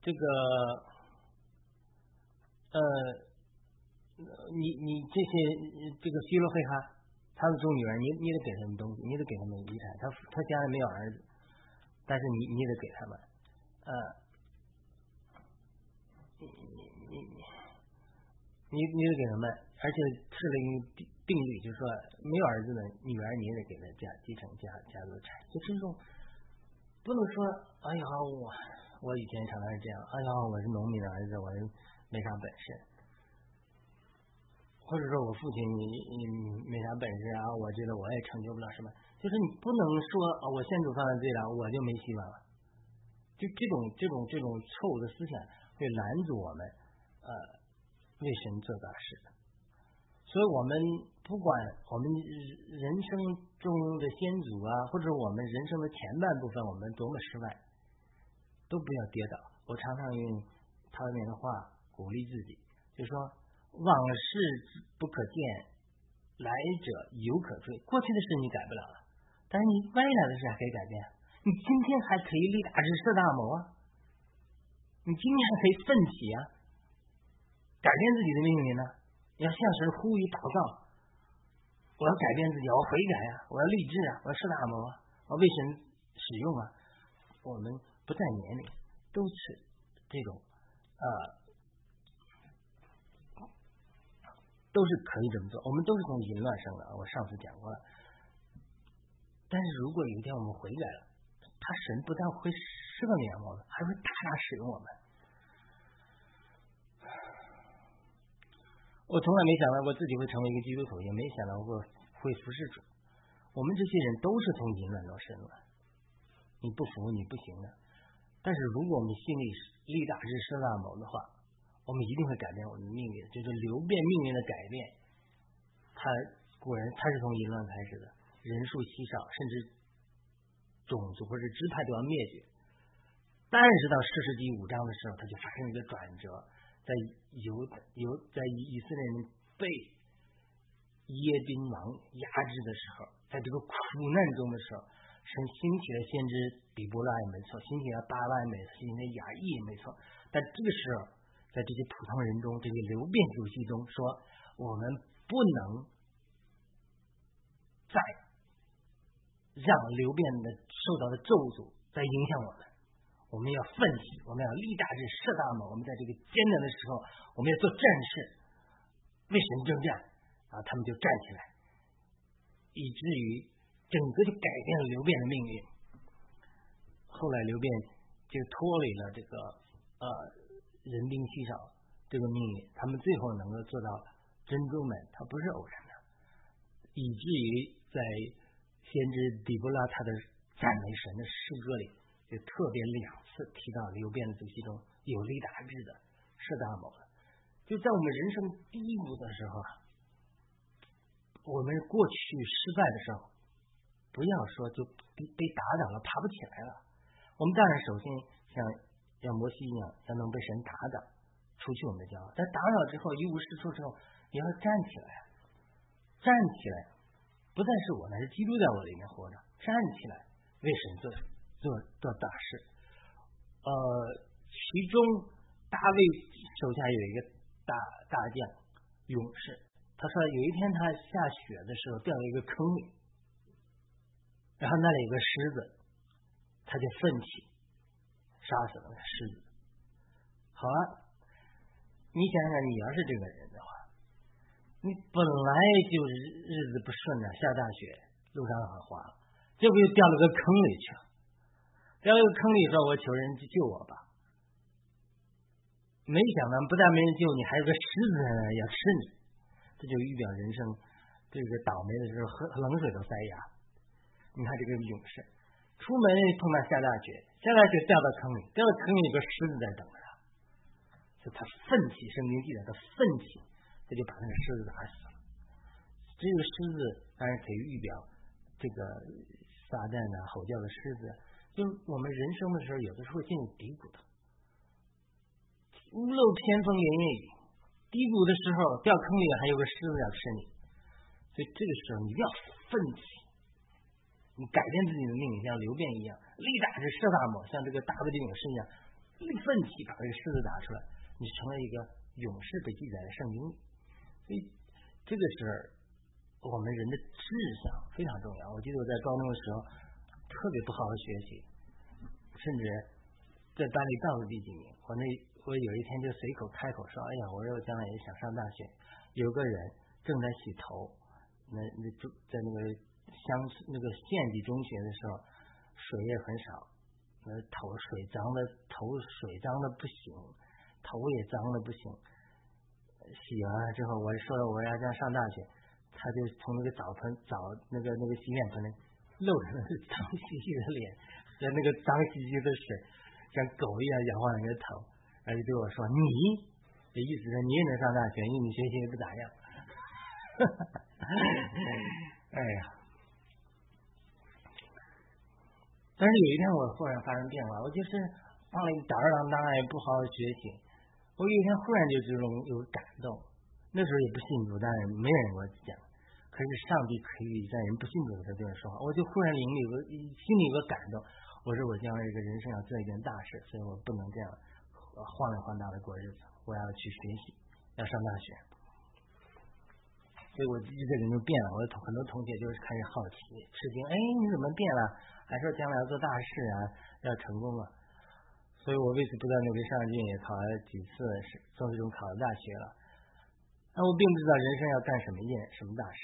这个呃，你你这些这个希罗黑哈，他的众女儿，你你得给他们东西，你得给他们遗产。他他家里没有儿子。”但是你你得给他们，呃，你你你你你你得给他们，而且设了一个定定律，就是说没有儿子的女儿你也得给他家继承家家族产，就这种不能说哎呀我我以前常常是这样，哎呀我是农民的儿子，我没啥本事，或者说我父亲你你没啥本事啊，我觉得我也成就不了什么。就是你不能说啊，我先祖犯了罪了，我就没希望了。就这种这种这种错误的思想会拦阻我们呃为神做大事。所以我们不管我们人生中的先祖啊，或者我们人生的前半部分我们多么失败，都不要跌倒。我常常用他那的话鼓励自己，就说往事不可见，来者犹可追。过去的事你改不了了。但是你未来的事还可以改变，你今天还可以立大志设大谋啊，你今天还可以奋起啊，改变自己的命运呢？要向神呼吁祷告，我要改变自己，我要悔改啊，我要立志啊，我要设大谋啊，我为神使用啊。我们不在年龄，都是这种啊，都是可以这么做。我们都是从淫乱生的，我上次讲过了。但是如果有一天我们悔改了，他神不但会赦免我们，还会大大使用我们。我从来没想到过自己会成为一个基督徒，也没想到过会服侍主。我们这些人都是从淫乱到神了，你不服你不行的。但是如果我们心里立大志设大谋的话，我们一定会改变我们的命运，就是流变命运的改变。他果然他是从淫乱开始的。人数稀少，甚至种族或者支派都要灭绝。但是到四世纪五章的时候，他就发生一个转折，在犹犹在以色列人被耶宾王压制的时候，在这个苦难中的时候，神兴起了先知比波拉也没错，兴起了巴拉也没错，兴起了雅意也没错。但这个时候，在这些普通人中，这些流变主席中，说我们不能在。让流变的受到的咒诅在影响我们，我们要奋起，我们要立大志设大谋。我们在这个艰难的时候，我们要做战士，为神征战啊！他们就站起来，以至于整个就改变了流变的命运。后来流变就脱离了这个呃人丁稀少这个命运，他们最后能够做到珍珠门，它不是偶然的，以至于在。先知底波拉他的赞美神的诗歌里就特别两次提到流变的祖系中有立大志的是大某的，就在我们人生低谷的时候，我们过去失败的时候，不要说就被被打倒了，爬不起来了。我们当然首先像像摩西一样，要能被神打倒，除去我们的骄傲。但打倒之后一无是处之后，你要站起来，站起来，不再是我，那是基督在我里面活着。站起来，为神做做做大事。呃，其中大卫手下有一个大大将勇士，他说有一天他下雪的时候掉了一个坑里，然后那里有个狮子。他就奋起，杀死了狮子。好啊，你想想，你要是这个人的话，你本来就日子不顺啊，下大雪，路上很滑，结果又掉了个坑里去了。掉了个坑里，说我求人去救我吧。没想到不但没人救你，还有个狮子要吃你，这就预表人生这个倒霉的时候，喝冷水都塞牙。你看这个勇士。出门碰到下大雪，下大雪掉到坑里，掉到坑里有个狮子在等着他，所以他奋起，圣经记载他奋起，他就把那个狮子打死了。这个狮子当然可以预表这个撒旦啊吼叫的狮子，就是我们人生的时候，有的时候进入低谷的，屋漏偏逢连夜雨，低谷的时候掉坑里还有个狮子要吃你，所以这个时候你一定要奋起。你改变自己的命运，像刘辩一样，力打这射大魔，像这个大卫的勇士一样，力奋起把这个狮子打出来，你成了一个勇士，被记载在圣经里。所以这个是我们人的志向非常重要。我记得我在高中的时候特别不好好学习，甚至在班里倒数第几名。我那我有一天就随口开口说：“哎呀，我说我将来也想上大学。”有个人正在洗头，那那就在那个。乡那个县级中学的时候，水也很少，那头水脏的头水脏的不行，头也脏的不行。洗完了之后，我说我要上大学，他就从那个澡盆澡那个那个洗脸盆里露出那个 脏兮兮的脸和那个脏兮兮的水，像狗一样摇晃那个头，然后就对我说：“你的意思是你也能上大学，因为你学习也不咋样。”哎呀！但是有一天我忽然发生变化，我就是放了一吊儿郎当也不好好学习。我有一天忽然就这种有感动，那时候也不信主，但是没人给我讲。可是上帝可以在人不信主的时候对我说话，我就忽然灵里有个心里有个感动。我说我将来这个人生要做一件大事，所以我不能这样晃来晃荡的过日子，我要去学习，要上大学。所以我一个人就变了，我同很多同学就开始好奇、吃惊，哎，你怎么变了？还说将来要做大事啊，要成功啊，所以我为此不断努力上进，也考了几次试，最终考了大学了。但我并不知道人生要干什么业，什么大事。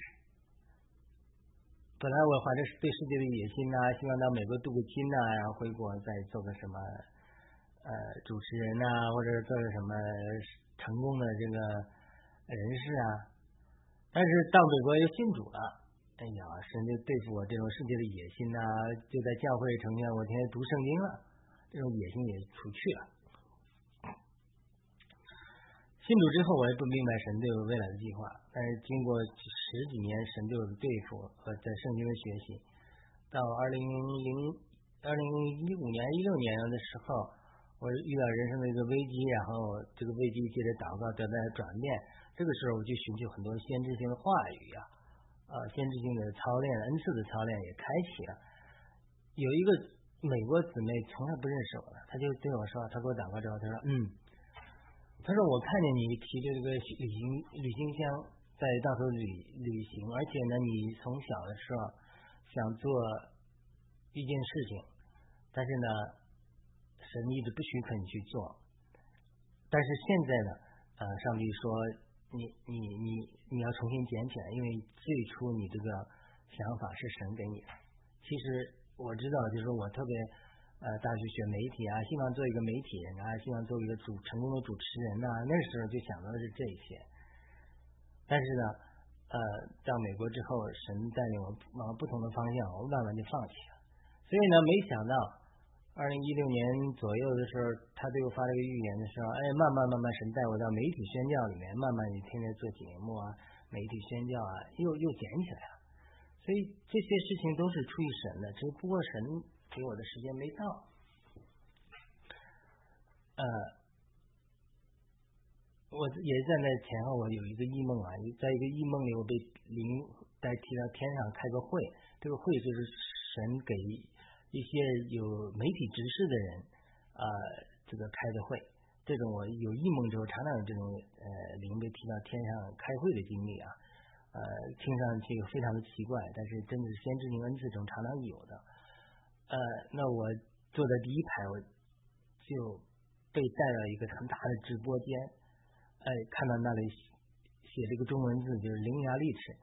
本来我怀着对世界的野心呐，希望到美国镀个金呐，然后回国再做个什么呃主持人呐，或者做个什么成功的这个人士啊。但是到美国又信主了。哎呀，神就对付我这种世界的野心呐，就在教会成天我天天读圣经了，这种野心也除去了。信主之后，我也不明白神对我未来的计划，但是经过十几年神对我的对付和在圣经的学习，到二零零二零一五年一六年的时候，我遇到人生的一个危机，然后这个危机接着祷告得到转变，这个时候我就寻求很多先知性的话语呀。啊，先知性的操练，恩赐的操练也开启了。有一个美国姊妹从来不认识我的，她就对我说：“她给我打过招呼，她说，嗯，她说我看见你提着这个旅行旅行箱在到处旅旅行，而且呢，你从小的时候想做一件事情，但是呢，神一直不许可你去做。但是现在呢，呃，上帝说。”你你你你要重新捡起来，因为最初你这个想法是神给你的。其实我知道，就是我特别呃，大学学媒体啊，希望做一个媒体人啊，希望做一个主成功的主持人呐。那时候就想到的是这些。但是呢，呃，到美国之后，神带领我往不同的方向，我慢慢就放弃了。所以呢，没想到二零一六年左右的时候，他对我发了一个预言的时候，哎，慢慢慢慢神带我到媒体宣教里面，慢慢也天天做节目啊，媒体宣教啊，又又捡起来了。所以这些事情都是出于神的，只不过神给我的时间没到。呃，我也是站在前后，我有一个异梦啊，在一个异梦里，我被灵带提到天上开个会，这个会就是神给。一些有媒体执事的人啊，这个开的会，这种我有异梦之后，常常有这种呃灵被提到天上开会的经历啊，呃，听上去非常的奇怪，但是真的是先知性恩赐中常常有的。呃，那我坐在第一排，我就被带到一个很大的直播间，哎，看到那里写这个中文字，就是伶牙俐齿，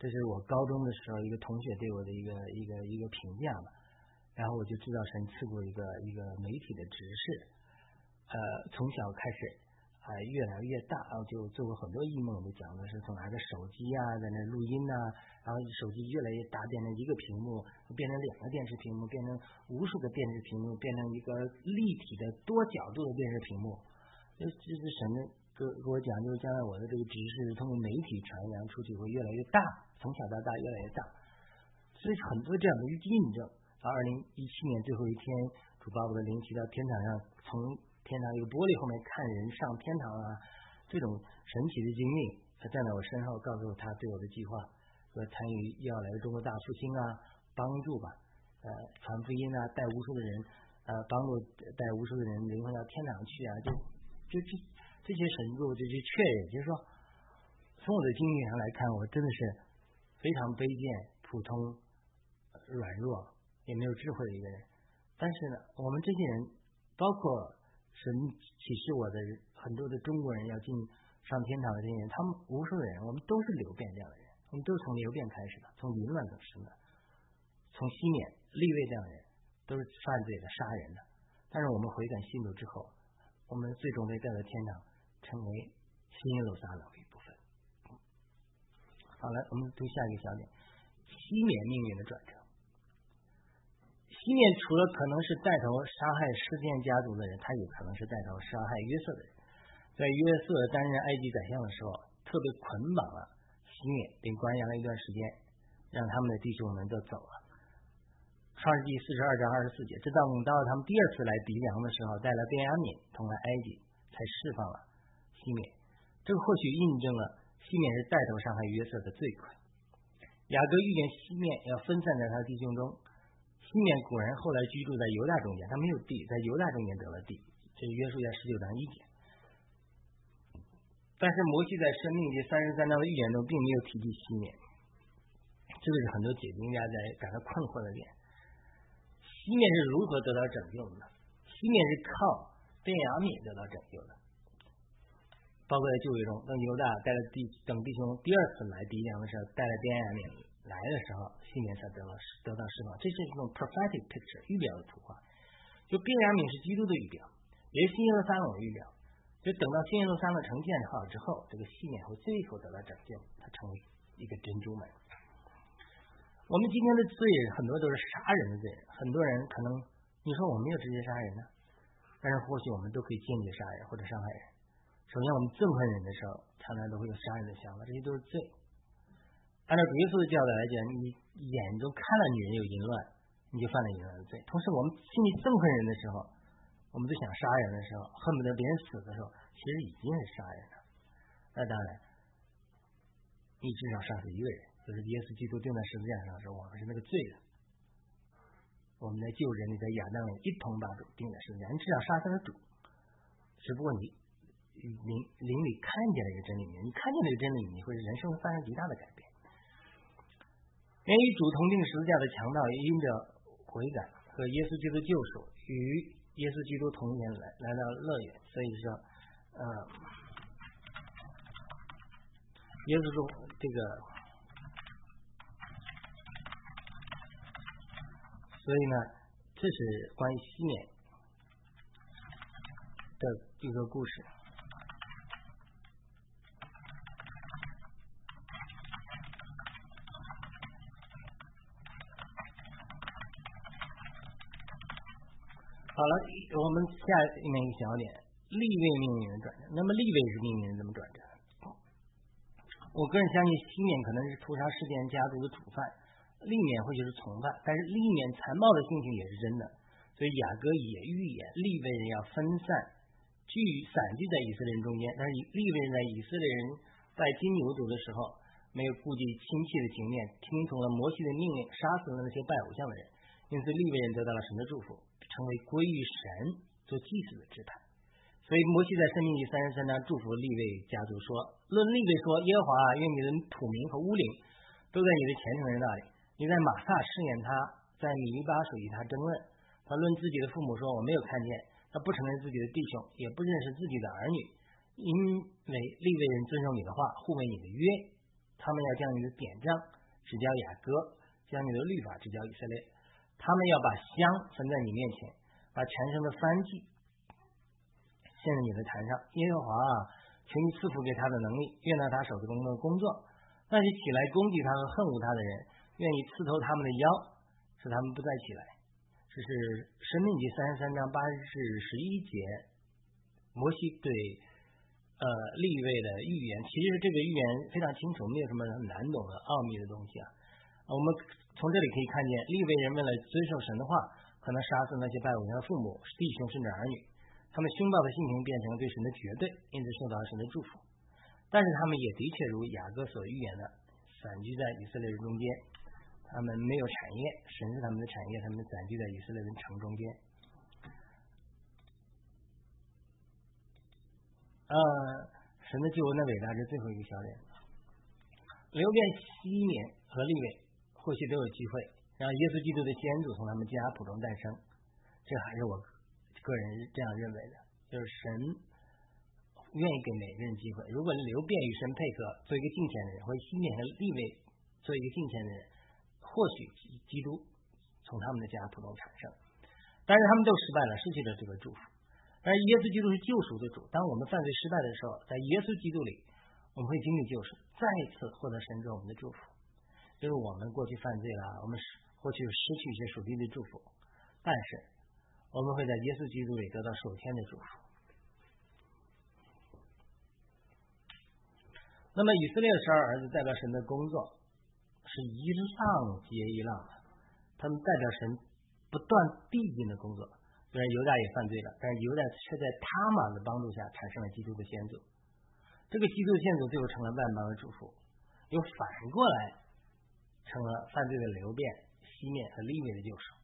这是我高中的时候一个同学对我的一个一个一个评价嘛。然后我就知道神赐过一个一个媒体的执事，呃，从小开始啊越来越大，然后就做过很多异梦，就讲的是从拿着手机啊在那录音呐，然后手机越来越大，变成一个屏幕，变成两个电视屏幕，变成无数个电视屏幕，变成一个立体的多角度的电视屏幕。这这是神给给我讲，就是将来我的这个知识通过媒体传扬出去会越来越大，从小到大越来越大，所以很多这样的印证。到二零一七年最后一天，主把我的灵骑到天堂上，从天堂一个玻璃后面看人上天堂啊，这种神奇的经历，他站在我身后，告诉他对我的计划，说参与要来中国大复兴啊，帮助吧，呃，传福音啊，带无数的人，呃，帮助带无数的人灵魂到天堂去啊，就就这这些神助就去确认，就是说，从我的经历上来看，我真的是非常卑贱、普通、软弱。也没有智慧的一个人，但是呢，我们这些人，包括神启示我的很多的中国人要进上天堂的这些人，他们无数的人，我们都是流变这样的人，我们都是从流变开始的，从淫乱走生的，从西缅立位这样的人，都是犯罪的、杀人的。但是我们悔改信主之后，我们最终被带到天堂，成为新耶路撒冷的一部分。好了，我们读下一个小点：西缅命运的转折。西面除了可能是带头杀害事件家族的人，他也可能是带头杀害约瑟的人。在约瑟担任埃及宰相的时候，特别捆绑了西面，并关押了一段时间，让他们的弟兄们都走了。创世纪四十二章二十四节，直到等到他们第二次来敌粮的时候，带了便雅悯同来埃及，才释放了西面。这个或许印证了西面是带头伤害约瑟的罪魁。雅各预言西面要分散在他的弟兄中。西面古人后来居住在犹大中间，他没有地，在犹大中间得了地。这是约书亚十九章一节。但是摩西在生命第三十三章的预言中并没有提及西面，这个是很多解经家在感到困惑的点。西面是如何得到拯救的？西面是靠便雅悯得到拯救的，包括在旧约中，等犹大带了弟等弟兄第二次来敌粮的时候，带了便雅悯。来的时候，信念才得到得到释放，这是一种 prophetic picture 预表的图画。就便雅悯是基督的预表，也是新耶路撒冷的预表。就等到新耶路撒冷成建好之后，这个信念会最后得到拯救，它成为一个珍珠门。我们今天的罪很多都是杀人的罪，很多人可能你说我没有直接杀人呢，但是或许我们都可以间接杀人或者伤害人。首先，我们憎恨人的时候，常常都会有杀人的想法，这些都是罪。按照主耶稣的教导来讲，你眼中看到女人有淫乱，你就犯了淫乱的罪。同时，我们心里憎恨人的时候，我们都想杀人的时候，恨不得别人死的时候，其实已经是杀人了。那当然，你至少杀死一个人，就是耶稣基督钉在十字架上的时候，我们是那个罪人。我们在救人，你在亚当里一同把主钉在十字架，你至少杀死了主。只不过你灵灵里看见了一个真理，你看见这个真理，你会人生发生极大的改变。连与主同定十字架的强盗，也因着悔改和耶稣基督救赎，与耶稣基督同年来来到乐园。所以说，呃，耶稣说这个，所以呢，这是关于西面的一个故事。好了，我们下面一小点，立位命运的转折。那么立位是命运怎么转折？我个人相信西面可能是屠杀事件家族的主犯，立面或许是从犯，但是立面残暴的性情也是真的。所以雅各也预言立位人要分散聚散聚在以色列人中间，但是立位人在以色列人在金牛犊的时候，没有顾及亲戚的情面，听从了摩西的命令，杀死了那些拜偶像的人，因此立位人得到了神的祝福，成为归于神做祭司的支派。所以摩西在生命记三十三章祝福立位家族说：“论立位说，耶和华愿你的土民和乌灵都在你的虔诚人那里。你在马萨试验他，在米利巴属于他争论。他论自己的父母说：我没有看见。他不承认自己的弟兄，也不认识自己的儿女，因为立位人遵守你的话，护卫你的约。他们要将你的典章指教雅各，将你的律法指教以色列。他们要把香焚在你面前，把全身的翻祭。”现在你的坛上，耶和华啊，求你赐福给他的能力，愿到他手中的工作。那些起来攻击他和恨恶他的人，愿意刺透他们的腰，使他们不再起来。这是生命记三十三章八至十一节，摩西对呃立位的预言。其实这个预言非常清楚，没有什么难懂的奥秘的东西啊。我们从这里可以看见，利未人为了遵守神的话，可能杀死那些拜偶像的父母、弟兄甚至儿女。他们凶暴的性情变成了对神的绝对，因此受到了神的祝福。但是他们也的确如雅各所预言的，散居在以色列人中间。他们没有产业，神是他们的产业，他们散居在以色列人城中间。呃，神的救恩的伟大是最后一个小点。流变西缅和利未或许都有机会让耶稣基督的先祖从他们家谱中诞生。这还是我。个人这样认为的，就是神愿意给每个人机会。如果刘便与神配合，做一个敬虔的人，或者西面和立位做一个敬虔的人，或许基督从他们的家谱中产生。但是他们都失败了，失去了这个祝福。但是耶稣基督是救赎的主，当我们犯罪失败的时候，在耶稣基督里，我们会经历救赎，再一次获得神给我们的祝福。就是我们过去犯罪了，我们过去失去一些属地的祝福，但是。我们会在耶稣基督里得到首天的祝福。那么以色列的十二儿子代表神的工作是一浪接一浪的，他们代表神不断递进的工作。虽然犹大也犯罪了，但是犹大却在他玛的帮助下产生了基督的先祖。这个基督的先祖最后成了万邦的祝福，又反过来成了犯罪的流变、熄灭和立位的救赎。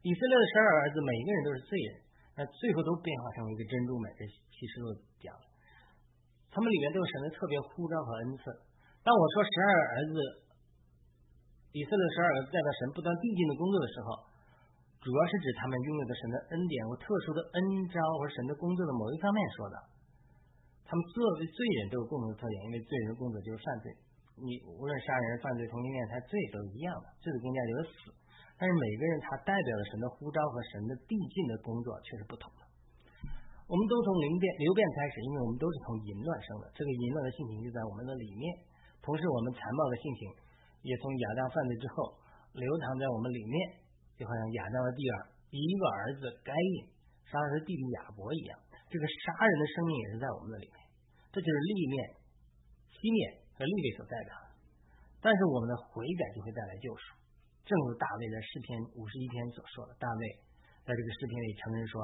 以色列的十二儿子，每一个人都是罪人，那最后都变化成为一个珍珠美。这启示录讲，他们里面都有神的特别呼召和恩赐。当我说十二儿子，以色列十二儿子代表神不断递进的工作的时候，主要是指他们拥有的神的恩典或特殊的恩招或神的工作的某一方面说的。他们作为罪人都有共同的特点，因为罪人的工作就是犯罪。你无论杀人、犯罪、同性恋、他罪都一样的，罪的工价就是死。但是每个人他代表了神的呼召和神的递进的工作却是不同的。我们都从灵变流变开始，因为我们都是从淫乱生的，这个淫乱的性情就在我们的里面。同时，我们残暴的性情也从亚当犯罪之后流淌在我们里面，就好像亚当的第二一个儿子该隐杀了他弟弟亚伯一样。这个杀人的生命也是在我们的里面，这就是立面、西面和利位所代表的。但是我们的悔改就会带来救赎。正如大卫在诗篇五十一篇所说的，大卫在这个诗篇里承认说，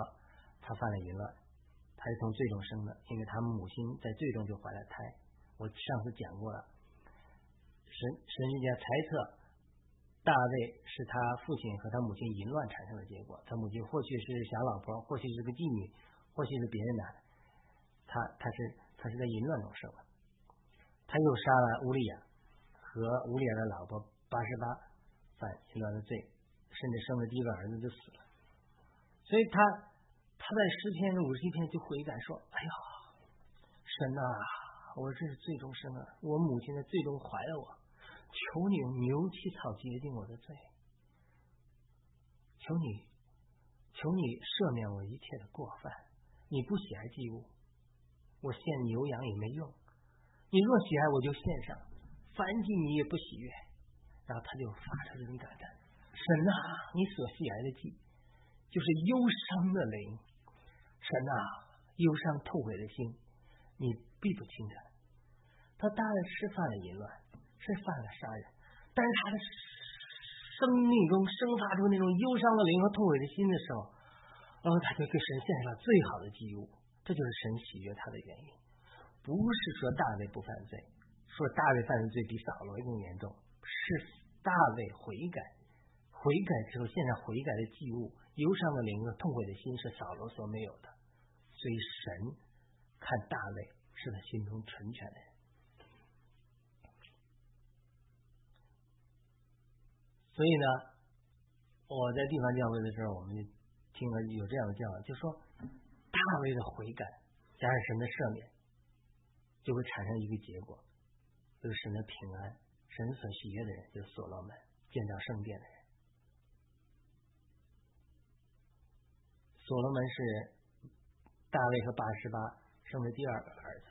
他犯了淫乱，他是从罪中生的，因为他母亲在罪中就怀了胎。我上次讲过了，神神学家猜测，大卫是他父亲和他母亲淫乱产生的结果。他母亲或许是小老婆，或许是个妓女，或许是别人的，他他是他是在淫乱中生的。他又杀了乌利亚和乌利亚的老婆八十八。犯淫乱的罪，甚至生了第一个儿子就死了。所以他他在诗篇五十一篇就悔改说：“哎呀，神呐，我这是罪中生啊！我母亲在罪中怀了我，求你用牛膝草洁净我的罪，求你求你赦免我一切的过犯。你不喜爱祭物，我献牛羊也没用。你若喜爱，我就献上；凡祭你也不喜悦。”然后他就发出这种感叹：“神啊，你所喜爱的祭，就是忧伤的灵，神啊，忧伤痛悔的心，你必不轻看。他当然是犯了淫乱，是犯了杀人，但是他的生命中生发出那种忧伤的灵和痛悔的心的时候，然后他就给神献上最好的祭物。这就是神喜悦他的原因，不是说大卫不犯罪，说大卫犯的罪比扫罗更严重，是大卫悔改，悔改之后现在悔改的祭物，忧伤的灵和痛悔的心是扫罗所没有的，所以神看大卫是他心中纯全的人。所以呢，我在地方教会的时候，我们就听了有这样的教，就说。大卫的悔改加上神的赦免，就会产生一个结果，就是神的平安，神所喜悦的人就是所罗门建造圣殿的人。所罗门是大卫和八十八生的第二个儿子，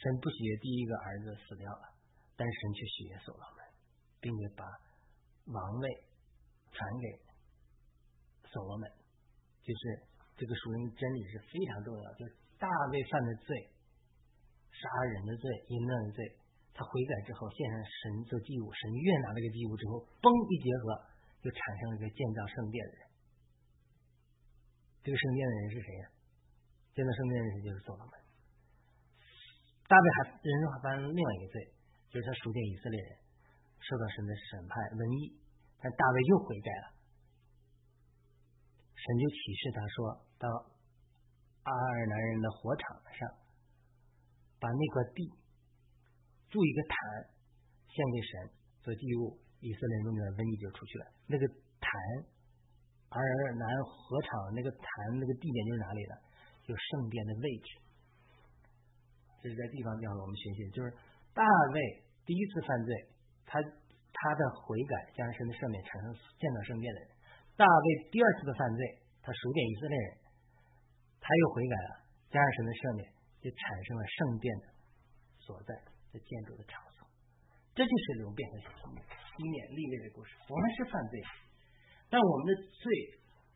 神不喜悦第一个儿子死掉了，但是神却喜悦所罗门，并且把王位传给所罗门，就是。这个属灵真理是非常重要，就是大卫犯的罪，杀人的罪、淫乱的罪，他悔改之后献上神做祭物，神悦纳这个祭物之后，嘣一结合，就产生了一个建造圣殿的人。这个圣殿的人是谁呀？建造圣殿的人就是所罗门。大卫还人生还犯了另外一个罪，就是他属天以色列人受到神的审判瘟疫，但大卫又悔改了。神就启示他说到阿尔南人的火场上，把那块地筑一个坛献给神做祭物，以色列人的瘟疫就出去了。那个坛阿尔南河场那个坛那个地点就是哪里的？就圣殿的位置。这是在地方教我们学习，就是大卫第一次犯罪，他他的悔改加上神的赦免，产生建造圣殿的人。大卫第二次的犯罪，他数点以色列人，他又悔改了，加上神的赦免，就产生了圣殿的所在的建筑的场所。这就是流变和西缅立位的故事。我们是犯罪，但我们的罪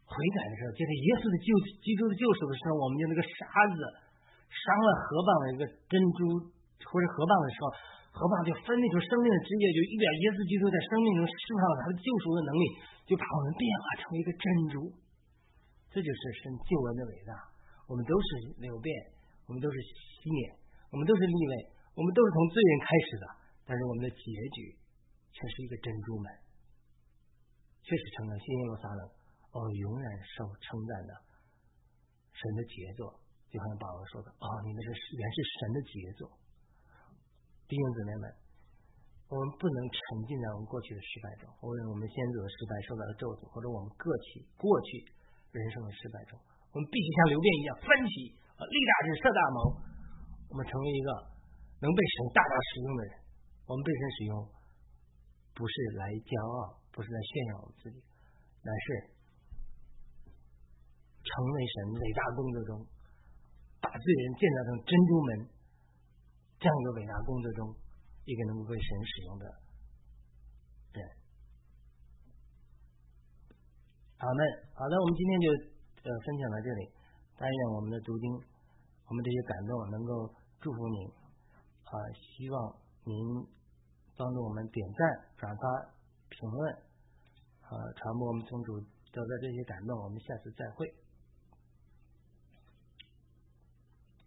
悔改的时候，就是耶稣的救基督的救赎的时候，我们就那个沙子伤了河蚌的一个珍珠或者河蚌的时候，河蚌就分泌出生命的汁液，就一点耶稣基督在生命中释放了他的救赎的能力。就把我们变化成一个珍珠，这就是神救恩的伟大。我们都是流变，我们都是西面，我们都是立位，我们都是从罪人开始的，但是我们的结局却是一个珍珠门，确实成了新耶路撒冷哦，永远受称赞的神的杰作。就好像保罗说的哦，你们是原是神的杰作，弟兄姊妹们。我们不能沉浸在我们过去的失败中，或者我们先祖的失败受到了咒诅，或者我们个体过去人生的失败中，我们必须像流变一样翻起，立大志，设大谋，我们成为一个能被神大大使用的人。我们被神使用，不是来骄傲，不是来炫耀我们自己，乃是成为神伟大工作中把罪人建造成珍珠门这样一个伟大工作中。一个能够被神使用的人，好那，好的，我们今天就呃分享到这里。但愿我们的读经，我们这些感动能够祝福您啊！希望您帮助我们点赞、转发、评论啊，传播我们宗主得到这些感动。我们下次再会。